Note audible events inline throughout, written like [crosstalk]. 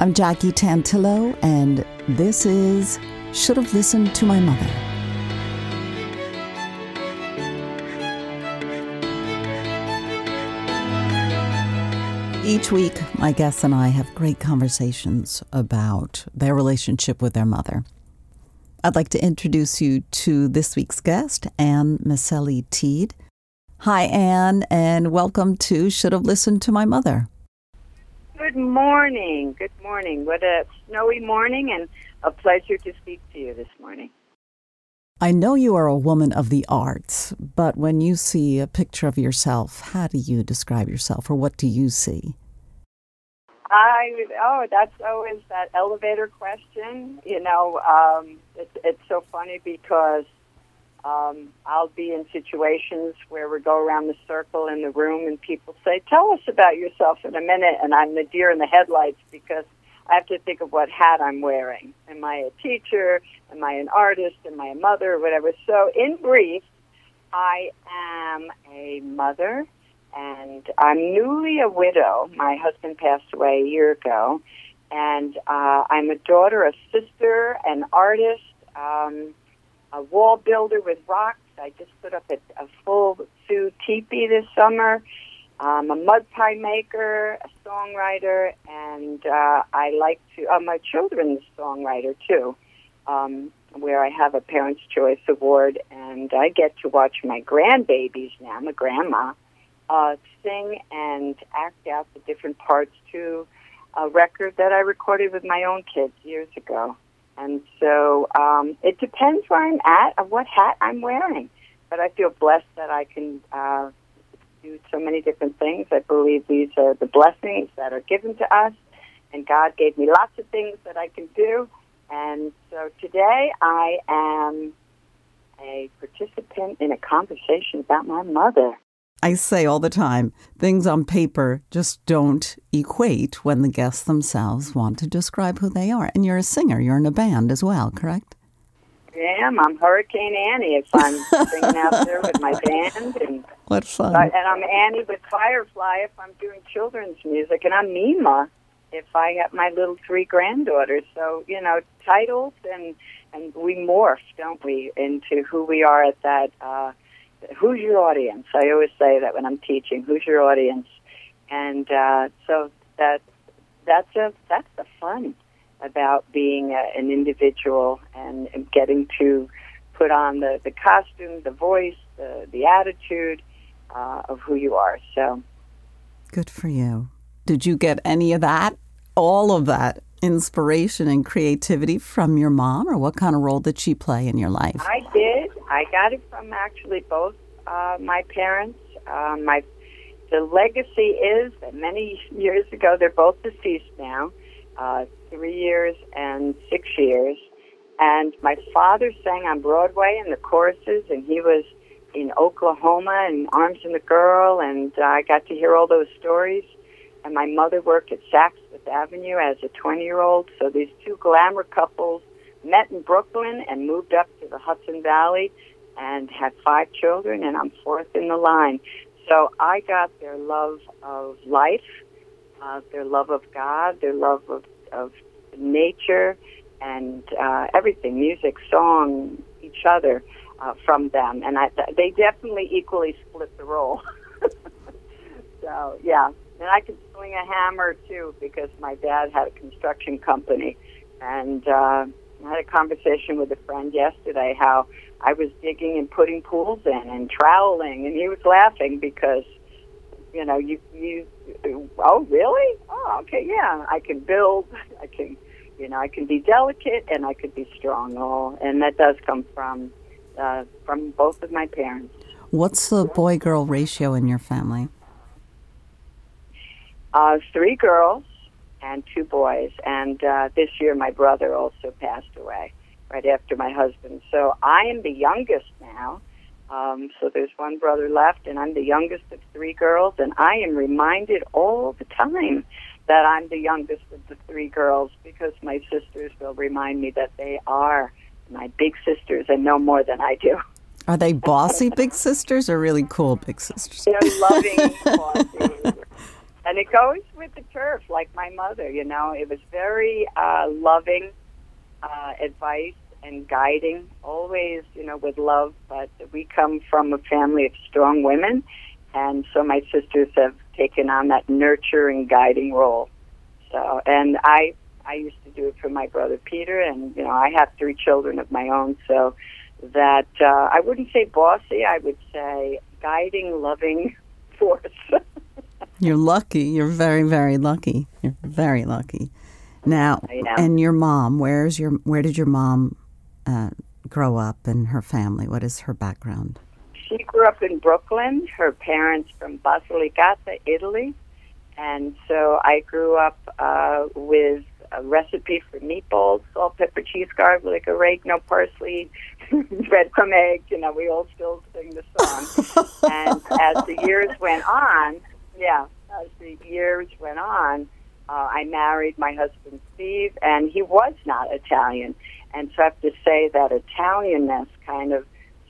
I'm Jackie Tantillo, and this is Should Have Listened to My Mother. Each week, my guests and I have great conversations about their relationship with their mother. I'd like to introduce you to this week's guest, Anne Maselli Teed. Hi, Anne, and welcome to Should Have Listened to My Mother. Good morning. Good morning. What a snowy morning, and a pleasure to speak to you this morning. I know you are a woman of the arts, but when you see a picture of yourself, how do you describe yourself or what do you see? I oh, that's always that elevator question. You know, um, it's it's so funny because um, I'll be in situations where we go around the circle in the room and people say, "Tell us about yourself in a minute," and I'm the deer in the headlights because I have to think of what hat I'm wearing. Am I a teacher? Am I an artist? Am I a mother? Whatever. So, in brief, I am a mother, and I'm newly a widow. My husband passed away a year ago, and uh, I'm a daughter, a sister, an artist, um, a wall builder with rocks. I just put up a, a full Sioux teepee this summer. I'm a mud pie maker, a songwriter, and uh, I like to. I'm a children's songwriter too, um, where I have a Parents' Choice Award, and I get to watch my grandbabies now. A grandma. Uh, sing and act out the different parts to a record that I recorded with my own kids years ago. And so um, it depends where I'm at and what hat I'm wearing. But I feel blessed that I can uh, do so many different things. I believe these are the blessings that are given to us, and God gave me lots of things that I can do. And so today I am a participant in a conversation about my mother. I say all the time, things on paper just don't equate when the guests themselves want to describe who they are. And you're a singer, you're in a band as well, correct? Am. I'm Hurricane Annie if I'm singing out there with my band. And, [laughs] what fun. and I'm Annie with Firefly if I'm doing children's music. And I'm Mima if I got my little three granddaughters. So, you know, titles and, and we morph, don't we, into who we are at that. Uh, who's your audience? I always say that when I'm teaching. Who's your audience? And uh, so that that's a that's the fun about being a, an individual and, and getting to put on the the costume, the voice, the the attitude uh, of who you are. So good for you. Did you get any of that? All of that inspiration and creativity from your mom, or what kind of role did she play in your life? I did. I got it from actually both uh, my parents. Uh, my the legacy is that many [laughs] years ago they're both deceased now, uh, three years and six years. And my father sang on Broadway in the choruses, and he was in Oklahoma and Arms and the Girl, and I got to hear all those stories. And my mother worked at Saks Fifth Avenue as a 20 year old. So these two glamour couples met in Brooklyn and moved up to the Hudson Valley and had five children, and I'm fourth in the line. So I got their love of life, uh, their love of God, their love of, of nature, and uh, everything music, song, each other uh, from them. And I, they definitely equally split the role. [laughs] so, yeah. And I could swing a hammer too because my dad had a construction company. And uh, I had a conversation with a friend yesterday how I was digging and putting pools in and troweling, and he was laughing because, you know, you you oh really? Oh okay, yeah, I can build, [laughs] I can, you know, I can be delicate and I could be strong. Oh, and that does come from uh, from both of my parents. What's the boy girl ratio in your family? Uh, three girls and two boys, and uh, this year my brother also passed away right after my husband. So I am the youngest now. Um, so there's one brother left, and I'm the youngest of three girls, and I am reminded all the time that I'm the youngest of the three girls because my sisters will remind me that they are my big sisters and know more than I do. Are they bossy big sisters or really cool big sisters? They're loving, [laughs] bossy, goes with the turf, like my mother. You know, it was very uh, loving uh, advice and guiding, always, you know, with love. But we come from a family of strong women, and so my sisters have taken on that nurturing, guiding role. So, and I, I used to do it for my brother Peter, and you know, I have three children of my own, so that uh, I wouldn't say bossy, I would say guiding, loving [laughs] force. You're lucky. You're very, very lucky. You're very lucky. Now, and your mom, where's your where did your mom uh, grow up and her family? What is her background? She grew up in Brooklyn. Her parents from Basilicata, Italy, and so I grew up uh, with a recipe for meatballs, salt, pepper, cheese, garlic, oregano, parsley, [laughs] breadcrumb egg. You know, we all still sing the song. [laughs] and as the years went on, yeah, as the years went on, uh, I married my husband Steve, and he was not Italian. And so I have to say that Italianness kind of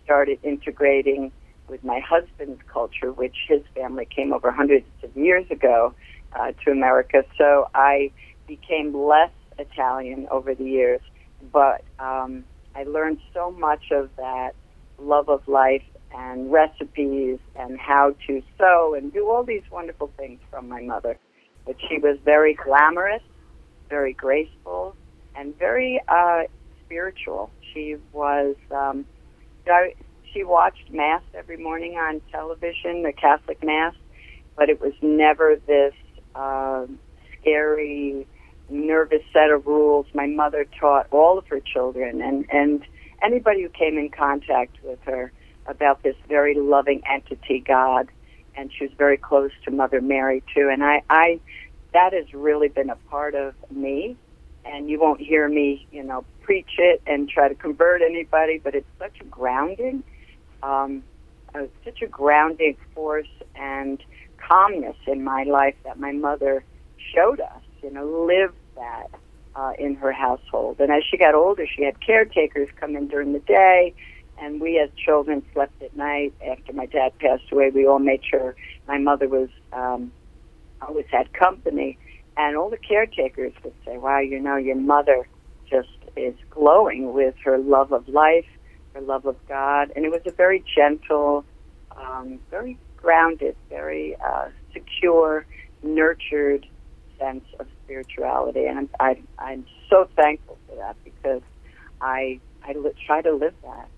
started integrating with my husband's culture, which his family came over hundreds of years ago uh, to America. So I became less Italian over the years, but um, I learned so much of that love of life and recipes and how to sew and do all these wonderful things from my mother. But she was very glamorous, very graceful, and very uh, spiritual. She was. Um, she watched mass every morning on television, the Catholic mass, but it was never this uh, scary, nervous set of rules. My mother taught all of her children and and anybody who came in contact with her about this very loving entity, God, and she was very close to Mother Mary too. And I, I, that has really been a part of me. And you won't hear me, you know, preach it and try to convert anybody, but it's such a grounding, um, uh, such a grounding force and calmness in my life that my mother showed us. You know, lived that uh, in her household. And as she got older, she had caretakers come in during the day and we as children slept at night. After my dad passed away, we all made sure my mother was um, always had company, and all the caretakers would say, "Wow, you know, your mother just is glowing with her love of life, her love of God," and it was a very gentle, um, very grounded, very uh, secure, nurtured sense of spirituality, and I'm I'm so thankful for that because I I li- try to live that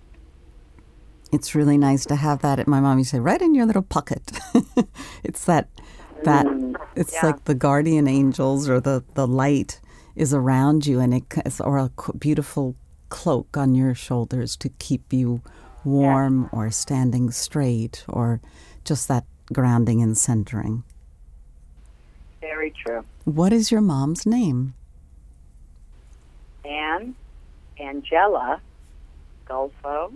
it's really nice to have that. at My mom You say, right in your little pocket. [laughs] it's that that mm, it's yeah. like the guardian angels or the the light is around you, and it or a beautiful cloak on your shoulders to keep you warm yeah. or standing straight or just that grounding and centering. Very true. What is your mom's name? Anne Angela Gulfo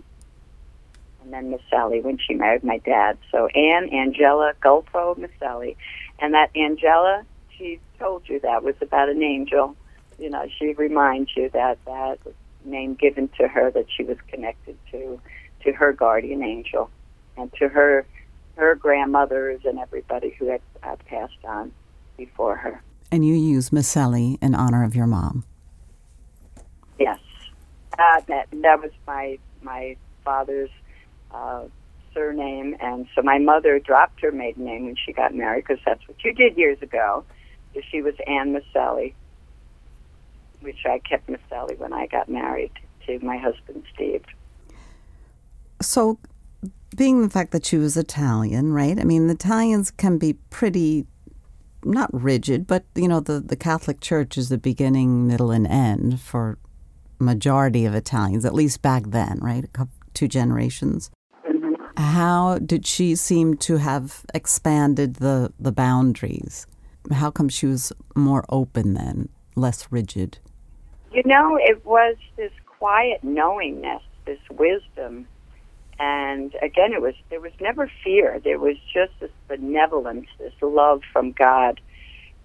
and then Miss Sally when she married my dad. So Anne Angela Gulfo Sally, and that Angela, she told you that was about an angel. You know, she reminds you that that name given to her that she was connected to to her guardian angel and to her her grandmothers and everybody who had uh, passed on before her. And you use Maselli in honor of your mom. Yes, uh, that that was my my father's uh, surname, and so my mother dropped her maiden name when she got married because that's what you did years ago. She was Anne Maselli, which I kept Maselli when I got married to my husband Steve. So, being the fact that she was Italian, right? I mean, the Italians can be pretty not rigid, but you know, the, the Catholic Church is the beginning, middle, and end for majority of Italians, at least back then, right? Couple, Two generations. How did she seem to have expanded the, the boundaries? How come she was more open then, less rigid? You know, it was this quiet knowingness, this wisdom. And again, it was there was never fear. There was just this benevolence, this love from God.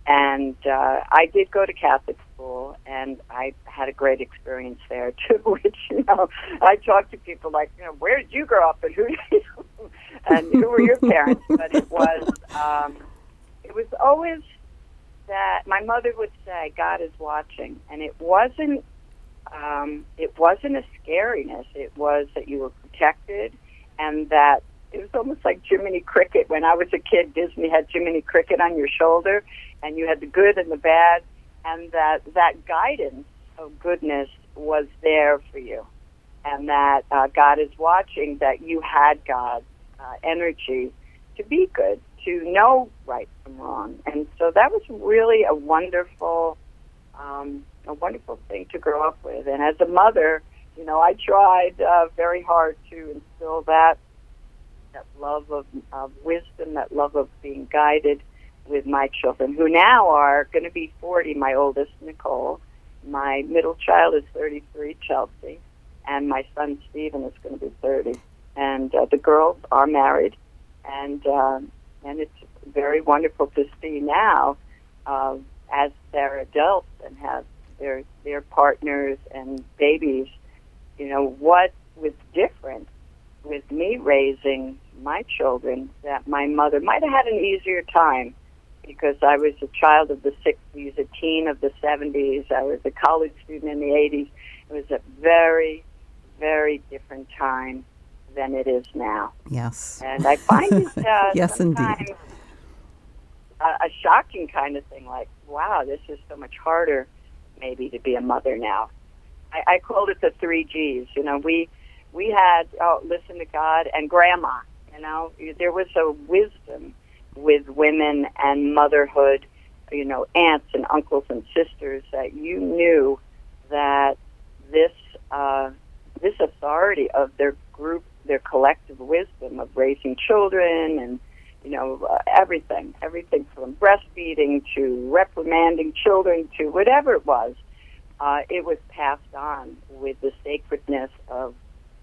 And uh, I did go to Catholic school, and I had a great experience there [laughs] too. Which you know, I talk to people like, you know, where did you grow up, and who, [laughs] and who were your parents? But it was, um, it was always that my mother would say, "God is watching," and it wasn't. Um, it wasn't a scariness. It was that you were protected, and that it was almost like Jiminy Cricket. When I was a kid, Disney had Jiminy Cricket on your shoulder, and you had the good and the bad, and that that guidance of goodness was there for you, and that uh, God is watching. That you had God's uh, energy to be good, to know right from wrong, and so that was really a wonderful, um, a wonderful thing to grow up with. And as a mother, you know, I tried uh, very hard to instill that that love of, of wisdom, that love of being guided with my children, who now are going to be 40. My oldest, Nicole, my middle child is 33, Chelsea, and my son Stephen is going to be 30. And uh, the girls are married, and uh, and it's very wonderful to see now uh, as they're adults and have their their partners and babies. You know what was different with me raising my children that my mother might have had an easier time because I was a child of the 60s, a teen of the 70s, I was a college student in the 80s. It was a very, very different time than it is now. Yes. And I find it [laughs] uh, yes, indeed. A, a shocking kind of thing like, wow, this is so much harder maybe to be a mother now. I, I called it the three G's. You know, we we had oh, listen to God and grandma. You know, there was a wisdom with women and motherhood. You know, aunts and uncles and sisters that you knew that this uh, this authority of their group, their collective wisdom of raising children and you know uh, everything, everything from breastfeeding to reprimanding children to whatever it was. Uh, it was passed on with the sacredness of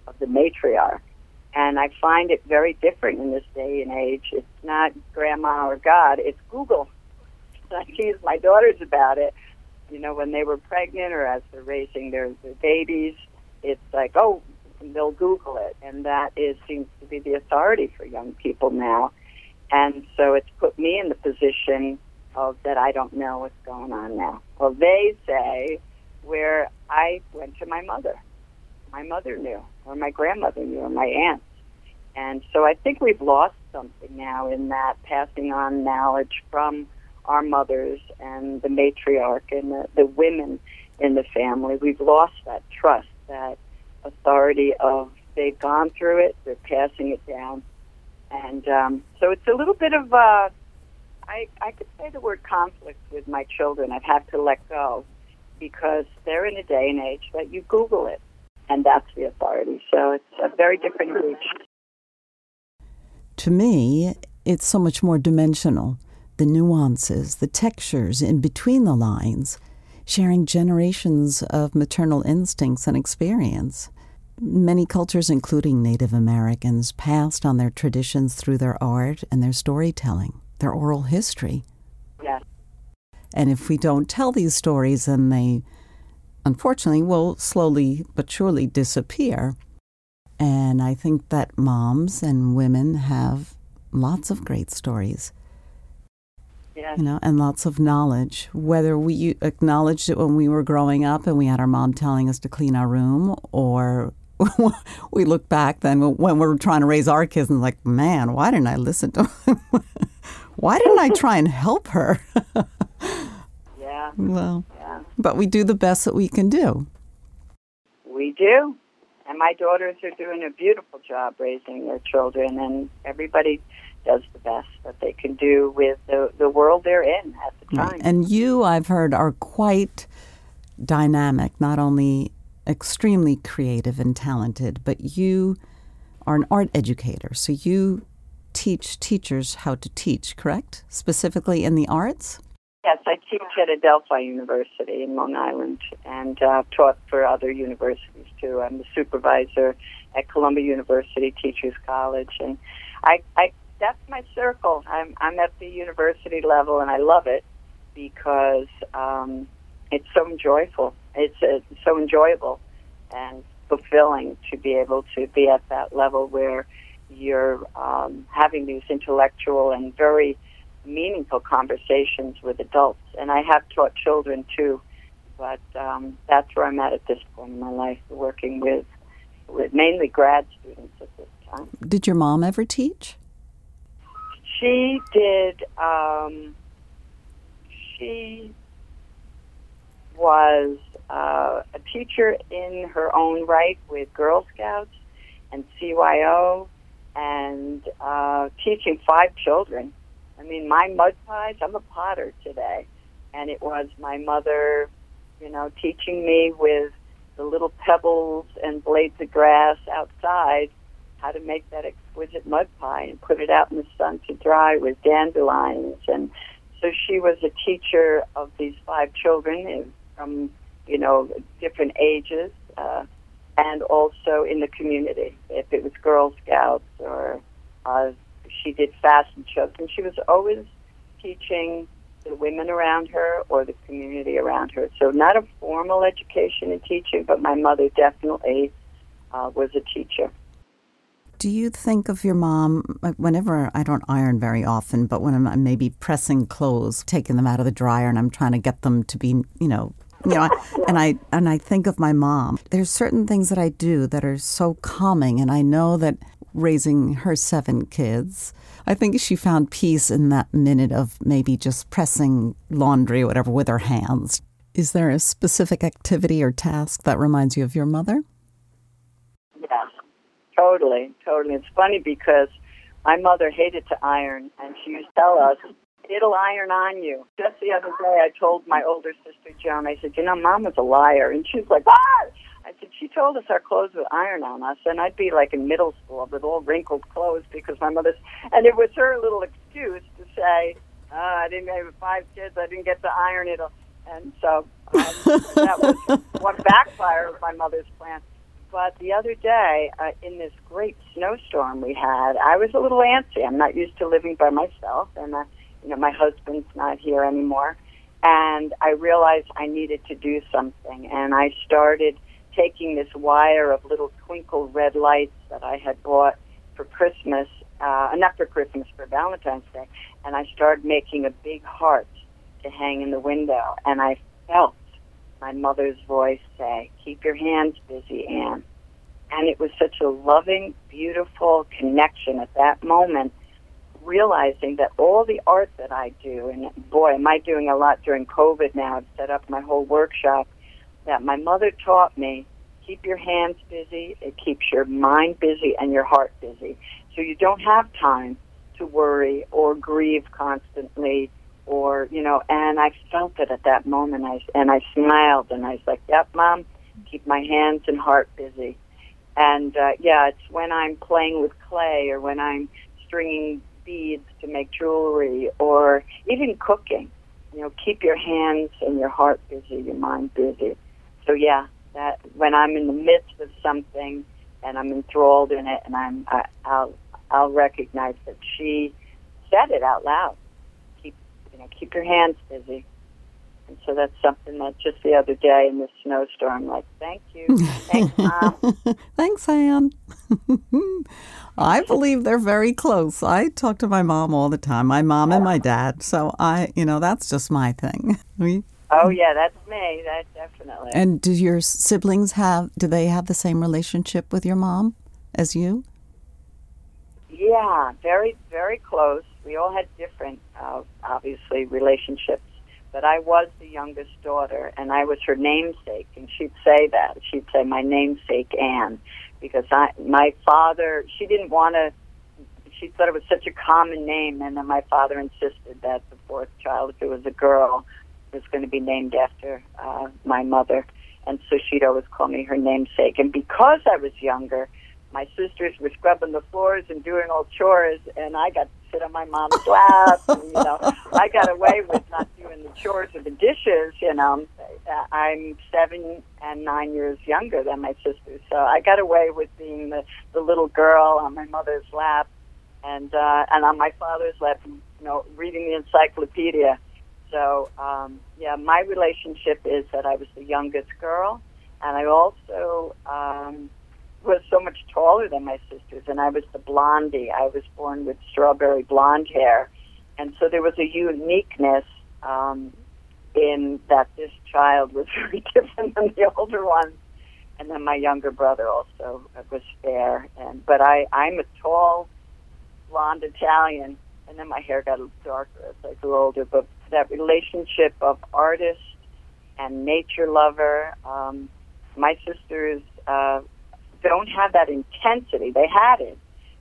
of the matriarch. And I find it very different in this day and age. It's not grandma or God, it's Google. [laughs] I tease my daughters about it. You know, when they were pregnant or as they're raising their, their babies, it's like, oh, they'll Google it. And that is seems to be the authority for young people now. And so it's put me in the position of that I don't know what's going on now. Well, they say where I went to my mother my mother knew, or my grandmother knew, or my aunt. And so I think we've lost something now in that passing on knowledge from our mothers and the matriarch and the, the women in the family. We've lost that trust, that authority of they've gone through it, they're passing it down. And um, so it's a little bit of, uh, I, I could say the word conflict with my children. I've had to let go because they're in a day and age that you Google it and that's the authority. So it's a very different reach. To me, it's so much more dimensional. The nuances, the textures in between the lines, sharing generations of maternal instincts and experience. Many cultures, including Native Americans, passed on their traditions through their art and their storytelling, their oral history. Yes. And if we don't tell these stories, then they unfortunately will slowly but surely disappear. And I think that moms and women have lots of great stories. Yes. You know, and lots of knowledge. Whether we acknowledged it when we were growing up and we had our mom telling us to clean our room, or [laughs] we look back then when we're trying to raise our kids and like, man, why didn't I listen to? [laughs] why didn't I try and help her? [laughs] yeah. Well, but we do the best that we can do. We do. And my daughters are doing a beautiful job raising their children, and everybody does the best that they can do with the, the world they're in at the time. And you, I've heard, are quite dynamic, not only extremely creative and talented, but you are an art educator. So you teach teachers how to teach, correct? Specifically in the arts? Yes, I teach at Adelphi University in Long Island and uh, taught for other universities too. I'm the supervisor at Columbia University Teachers College, and I, I that's my circle. I'm I'm at the university level, and I love it because um, it's so joyful. It's, uh, so enjoyable and fulfilling to be able to be at that level where you're um, having these intellectual and very meaningful conversations with adults. And I have taught children too, but um, that's where I'm at at this point in my life, working with with mainly grad students at this time. Did your mom ever teach? She did. Um, she was uh, a teacher in her own right with Girl Scouts and CYO and uh, teaching five children. I mean, my mud pies, I'm a potter today. And it was my mother, you know, teaching me with the little pebbles and blades of grass outside how to make that exquisite mud pie and put it out in the sun to dry with dandelions. And so she was a teacher of these five children from, you know, different ages. Uh, and also in the community. If it was Girl Scouts or uh, she did fashion shows, and she was always teaching the women around her or the community around her. So not a formal education in teaching, but my mother definitely uh, was a teacher. Do you think of your mom whenever I don't iron very often, but when I'm maybe pressing clothes, taking them out of the dryer, and I'm trying to get them to be, you know, you know, [laughs] and I and I think of my mom. There's certain things that I do that are so calming, and I know that raising her seven kids, I think she found peace in that minute of maybe just pressing laundry or whatever with her hands. Is there a specific activity or task that reminds you of your mother? Yes, totally, totally. It's funny because my mother hated to iron, and she used to tell us it'll iron on you. Just the other day, I told my older sister Joan, I said, you know, mom was a liar. And she's like, what? I said, she told us our clothes would iron on us. And I'd be like in middle school with all wrinkled clothes because my mother's, and it was her little excuse to say, oh, I didn't have five kids, I didn't get to iron it. And so um, that was [laughs] one backfire of my mother's plan. But the other day, uh, in this great snowstorm we had, I was a little antsy. I'm not used to living by myself, and uh, you know, my husband's not here anymore. And I realized I needed to do something. And I started taking this wire of little twinkle red lights that I had bought for Christmas, uh, not for Christmas, for Valentine's Day. And I started making a big heart to hang in the window. And I felt my mother's voice say, Keep your hands busy, Anne. And it was such a loving, beautiful connection at that moment realizing that all the art that I do, and boy, am I doing a lot during COVID now. I've set up my whole workshop that my mother taught me. Keep your hands busy. It keeps your mind busy and your heart busy. So you don't have time to worry or grieve constantly or, you know, and I felt it at that moment. I, and I smiled and I was like, yep, mom, keep my hands and heart busy. And, uh, yeah, it's when I'm playing with clay or when I'm stringing beads to make jewelry or even cooking. You know, keep your hands and your heart busy, your mind busy. So yeah, that when I'm in the midst of something and I'm enthralled in it, and I'm I, I'll I'll recognize that she said it out loud. Keep you know, keep your hands busy. And so that's something that just the other day in the snowstorm, like, thank you. Thanks, [laughs] Mom. Thanks, Anne. [laughs] I believe they're very close. I talk to my mom all the time, my mom and my dad. So I, you know, that's just my thing. [laughs] We, oh, yeah, that's me. That definitely. And do your siblings have, do they have the same relationship with your mom as you? Yeah, very, very close. We all had different, uh, obviously, relationships but I was the youngest daughter, and I was her namesake, and she'd say that. She'd say, "My namesake Anne," because I, my father, she didn't want to. She thought it was such a common name, and then my father insisted that the fourth child, if it was a girl, was going to be named after uh, my mother, and so she'd always call me her namesake. And because I was younger, my sisters were scrubbing the floors and doing all chores, and I got to sit on my mom's lap. and, you know, I got away with not doing the chores or the dishes. You know, I'm seven and nine years younger than my sisters, so I got away with being the the little girl on my mother's lap, and uh, and on my father's lap, you know, reading the encyclopedia. So um, yeah, my relationship is that I was the youngest girl, and I also. Um, was so much taller than my sisters, and I was the blondie. I was born with strawberry blonde hair, And so there was a uniqueness um, in that this child was [laughs] very different than the older ones. And then my younger brother also was fair. And but I, I'm a tall, blonde Italian, and then my hair got darker as I grew older. But that relationship of artist and nature lover, um, my sisters uh, don't have that intensity. They had it,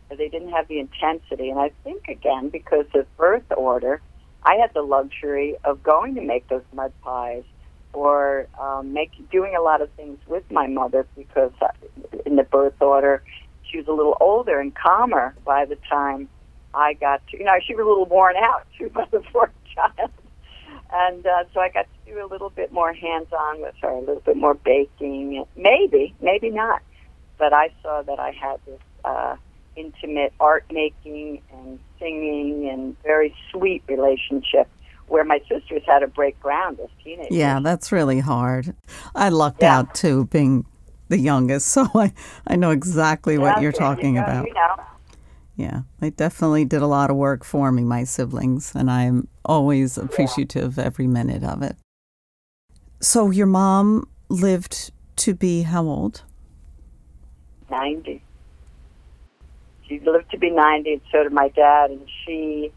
but they didn't have the intensity. And I think again because of birth order, I had the luxury of going to make those mud pies or um, make doing a lot of things with my mother because uh, in the birth order she was a little older and calmer by the time I got to. You know, she was a little worn out too by the fourth child, and uh, so I got to do a little bit more hands-on with her, a little bit more baking, maybe, maybe not, but I saw that I had this. Uh, intimate art making and singing and very sweet relationship where my sisters had to break ground as teenagers. Yeah, that's really hard. I lucked yeah. out too, being the youngest, [laughs] so I, I know exactly what you're talking [laughs] you know, about. You know. Yeah, they definitely did a lot of work for me, my siblings, and I'm always appreciative every minute of it. So your mom lived to be how old? 90. She lived to be 90, and so did my dad, and she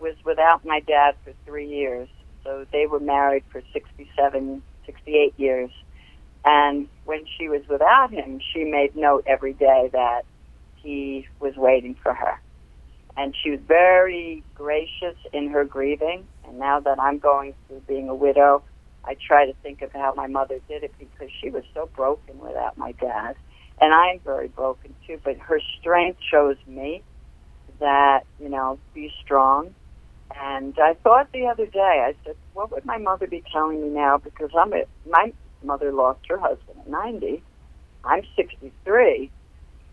was without my dad for three years. So they were married for 67, 68 years. And when she was without him, she made note every day that he was waiting for her. And she was very gracious in her grieving. And now that I'm going through being a widow, I try to think of how my mother did it because she was so broken without my dad and I'm very broken too. But her strength shows me that you know be strong. And I thought the other day, I said, what would my mother be telling me now? Because I'm a, my mother lost her husband at 90. I'm 63,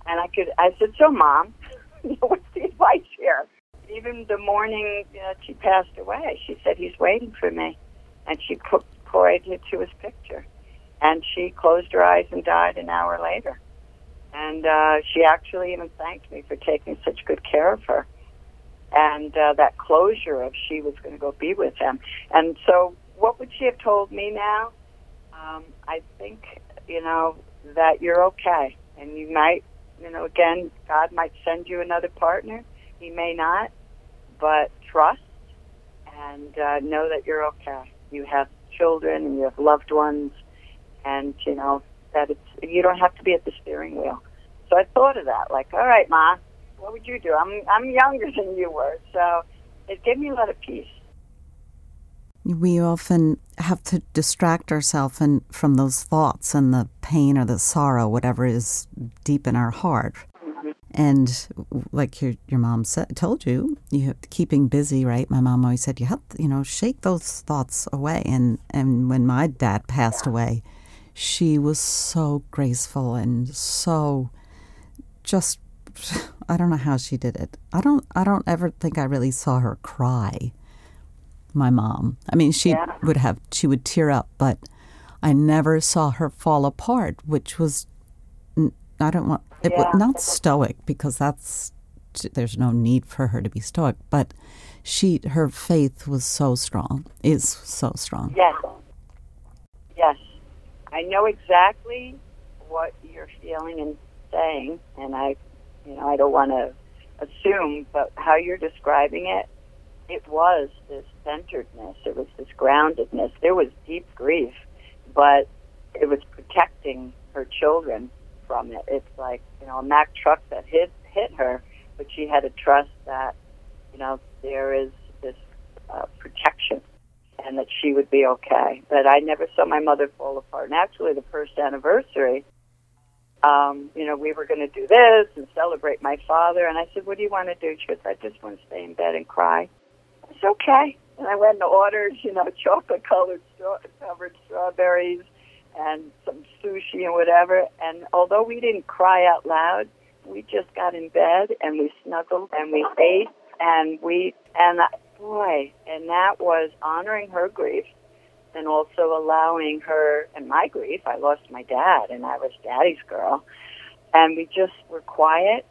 and I could. I said, so mom, [laughs] what's the advice here? Even the morning that she passed away, she said he's waiting for me, and she put pointed to his picture, and she closed her eyes and died an hour later. And uh, she actually even thanked me for taking such good care of her. And uh, that closure of she was going to go be with him. And so, what would she have told me now? Um, I think, you know, that you're okay. And you might, you know, again, God might send you another partner. He may not. But trust and uh, know that you're okay. You have children and you have loved ones. And, you know, that it's you don't have to be at the steering wheel. So I thought of that, like, all right, Ma, what would you do? I'm I'm younger [laughs] than you were, so it gave me a lot of peace. We often have to distract ourselves and from those thoughts and the pain or the sorrow, whatever is deep in our heart. And like your your mom said, told you, you have keeping busy, right? My mom always said you have you know, shake those thoughts away. And and when my dad passed yeah. away, she was so graceful and so just [sighs] I don't know how she did it. I don't I don't ever think I really saw her cry. My mom. I mean, she yeah. would have she would tear up, but I never saw her fall apart, which was I don't want it yeah. was not stoic because that's there's no need for her to be stoic, but she her faith was so strong. Is so strong. Yes. Yes. I know exactly what you're feeling and saying, and I, you know, I don't want to assume, but how you're describing it, it was this centeredness, it was this groundedness. There was deep grief, but it was protecting her children from it. It's like you know a Mack truck that hit hit her, but she had to trust that you know there is this uh, protection and that she would be okay. But I never saw my mother fall apart. And actually, the first anniversary, um, you know, we were going to do this and celebrate my father. And I said, What do you want to do? She goes, I just want to stay in bed and cry. It's okay. And I went and ordered, you know, chocolate colored straw- covered strawberries and some sushi and whatever. And although we didn't cry out loud, we just got in bed and we snuggled and we ate and we and boy, and that was honoring her grief and also allowing her and my grief. I lost my dad, and I was daddy's girl. And we just were quiet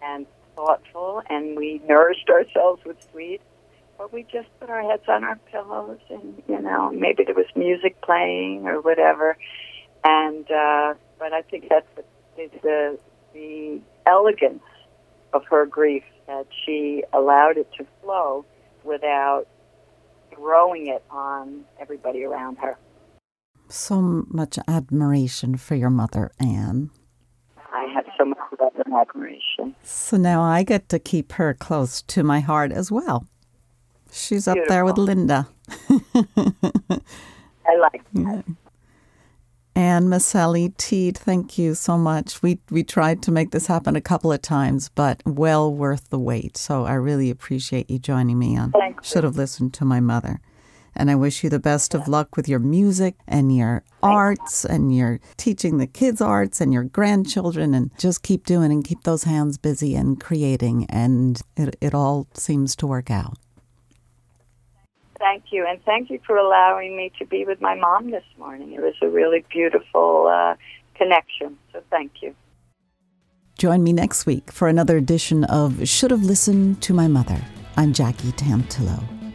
and thoughtful, and we nourished ourselves with sweets. But we just put our heads on our pillows, and you know, maybe there was music playing or whatever. And uh, but I think that's the the, the elegance of her grief that she allowed it to flow without throwing it on everybody around her. So much admiration for your mother, Anne. I have so much love and admiration. So now I get to keep her close to my heart as well. She's up there with Linda. I like that. Yeah. Anne Maselli Teed, thank you so much. We we tried to make this happen a couple of times, but well worth the wait. So I really appreciate you joining me on. Should have listened to my mother. And I wish you the best of luck with your music and your arts and your teaching the kids arts and your grandchildren and just keep doing and keep those hands busy and creating and it, it all seems to work out. Thank you, and thank you for allowing me to be with my mom this morning. It was a really beautiful uh, connection, so thank you. Join me next week for another edition of Should Have Listened to My Mother. I'm Jackie Tantillo.